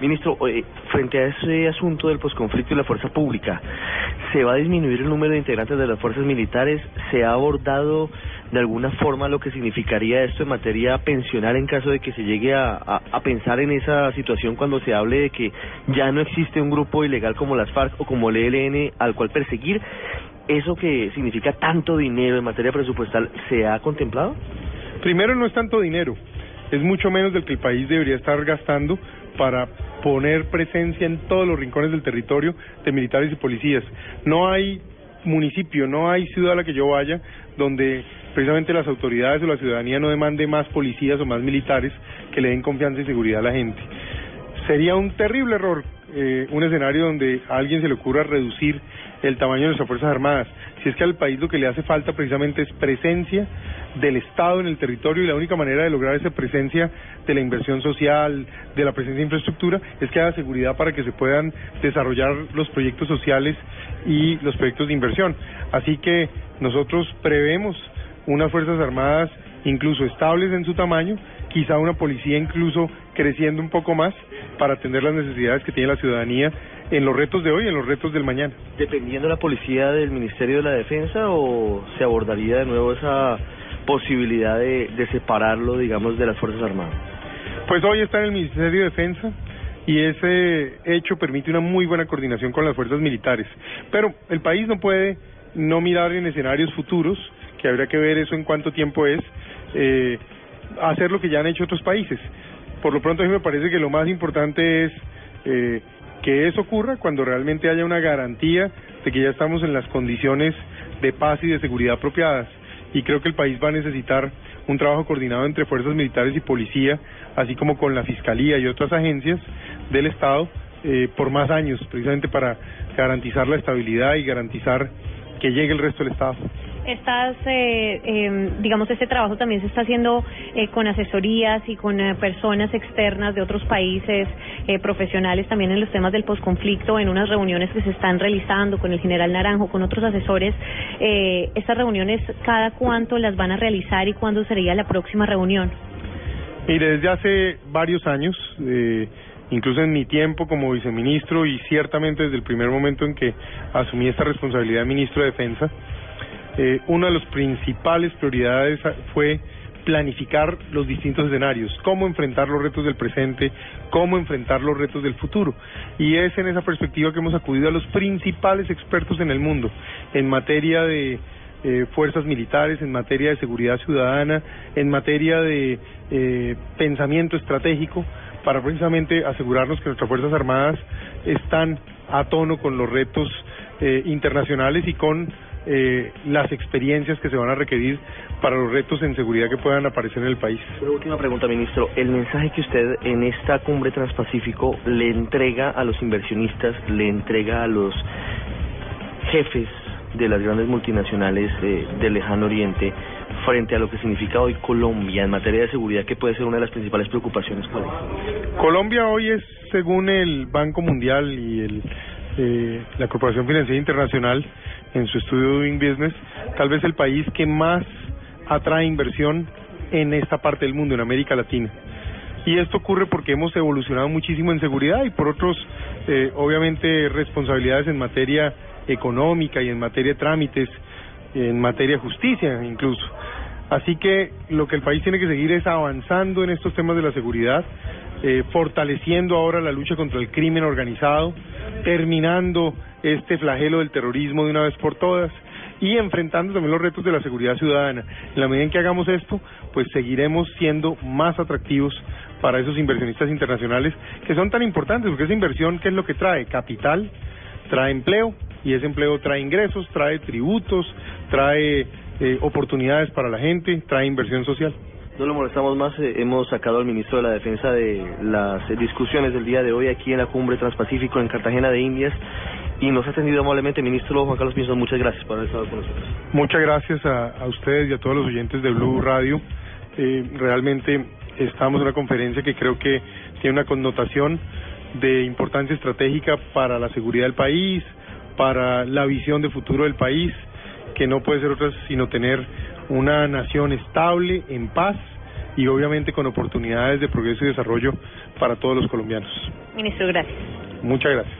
Ministro, eh, frente a ese asunto del posconflicto y la fuerza pública, ¿se va a disminuir el número de integrantes de las fuerzas militares? ¿Se ha abordado de alguna forma lo que significaría esto en materia pensional en caso de que se llegue a, a, a pensar en esa situación cuando se hable de que ya no existe un grupo ilegal como las FARC o como el ELN al cual perseguir? ¿Eso que significa tanto dinero en materia presupuestal se ha contemplado? Primero, no es tanto dinero, es mucho menos del que el país debería estar gastando para poner presencia en todos los rincones del territorio de militares y policías. No hay municipio, no hay ciudad a la que yo vaya donde precisamente las autoridades o la ciudadanía no demande más policías o más militares que le den confianza y seguridad a la gente. Sería un terrible error eh, un escenario donde a alguien se le ocurra reducir el tamaño de nuestras Fuerzas Armadas. Si es que al país lo que le hace falta precisamente es presencia del Estado en el territorio y la única manera de lograr esa presencia de la inversión social, de la presencia de infraestructura, es que haya seguridad para que se puedan desarrollar los proyectos sociales y los proyectos de inversión. Así que nosotros prevemos unas Fuerzas Armadas incluso estables en su tamaño, quizá una policía incluso creciendo un poco más para atender las necesidades que tiene la ciudadanía en los retos de hoy y en los retos del mañana. ¿Dependiendo la policía del Ministerio de la Defensa o se abordaría de nuevo esa posibilidad de, separarlo, digamos, de las Fuerzas Armadas? Pues hoy está en el Ministerio de Defensa y ese hecho permite una muy buena coordinación con las fuerzas militares. Pero el país no puede no mirar en escenarios futuros, que habría que ver eso en cuánto tiempo es, eh, hacer lo que ya han hecho otros países. Por lo pronto a mí me parece que lo más importante es eh, que eso ocurra cuando realmente haya una garantía de que ya estamos en las condiciones de paz y de seguridad apropiadas. Y creo que el país va a necesitar un trabajo coordinado entre fuerzas militares y policía, así como con la Fiscalía y otras agencias del Estado, eh, por más años, precisamente para garantizar la estabilidad y garantizar que llegue el resto del Estado estas, eh, eh, digamos, este trabajo también se está haciendo eh, con asesorías y con eh, personas externas de otros países, eh, profesionales también en los temas del posconflicto, en unas reuniones que se están realizando con el general Naranjo, con otros asesores. Eh, estas reuniones, ¿cada cuánto las van a realizar y cuándo sería la próxima reunión? Mire, desde hace varios años, incluso en mi tiempo como viceministro y ciertamente desde el primer momento en que asumí esta responsabilidad de ministro de Defensa, eh, una de las principales prioridades fue planificar los distintos escenarios, cómo enfrentar los retos del presente, cómo enfrentar los retos del futuro. Y es en esa perspectiva que hemos acudido a los principales expertos en el mundo en materia de eh, fuerzas militares, en materia de seguridad ciudadana, en materia de eh, pensamiento estratégico, para precisamente asegurarnos que nuestras Fuerzas Armadas están a tono con los retos eh, internacionales y con eh, las experiencias que se van a requerir para los retos en seguridad que puedan aparecer en el país. Una última pregunta, ministro. El mensaje que usted en esta cumbre transpacífico le entrega a los inversionistas, le entrega a los jefes de las grandes multinacionales eh, del lejano oriente frente a lo que significa hoy Colombia en materia de seguridad, que puede ser una de las principales preocupaciones. ¿cuál es? Colombia hoy es, según el Banco Mundial y el, eh, la Corporación Financiera Internacional, en su estudio Doing Business, tal vez el país que más atrae inversión en esta parte del mundo, en América Latina. Y esto ocurre porque hemos evolucionado muchísimo en seguridad y por otros, eh, obviamente, responsabilidades en materia económica y en materia de trámites, en materia de justicia incluso. Así que lo que el país tiene que seguir es avanzando en estos temas de la seguridad, eh, fortaleciendo ahora la lucha contra el crimen organizado, terminando este flagelo del terrorismo de una vez por todas y enfrentando también los retos de la seguridad ciudadana. En la medida en que hagamos esto, pues seguiremos siendo más atractivos para esos inversionistas internacionales que son tan importantes, porque esa inversión, ¿qué es lo que trae? Capital, trae empleo, y ese empleo trae ingresos, trae tributos, trae eh, oportunidades para la gente, trae inversión social. No lo molestamos más, eh, hemos sacado al ministro de la Defensa de las eh, discusiones del día de hoy aquí en la cumbre Transpacífico en Cartagena de Indias y nos ha atendido amablemente. Ministro Juan Carlos Pinzón, muchas gracias por haber estado con nosotros. Muchas gracias a, a ustedes y a todos los oyentes de Blue Radio. Eh, realmente estamos en una conferencia que creo que tiene una connotación de importancia estratégica para la seguridad del país, para la visión de futuro del país, que no puede ser otra sino tener una nación estable, en paz y obviamente con oportunidades de progreso y desarrollo para todos los colombianos. Ministro, gracias. Muchas gracias.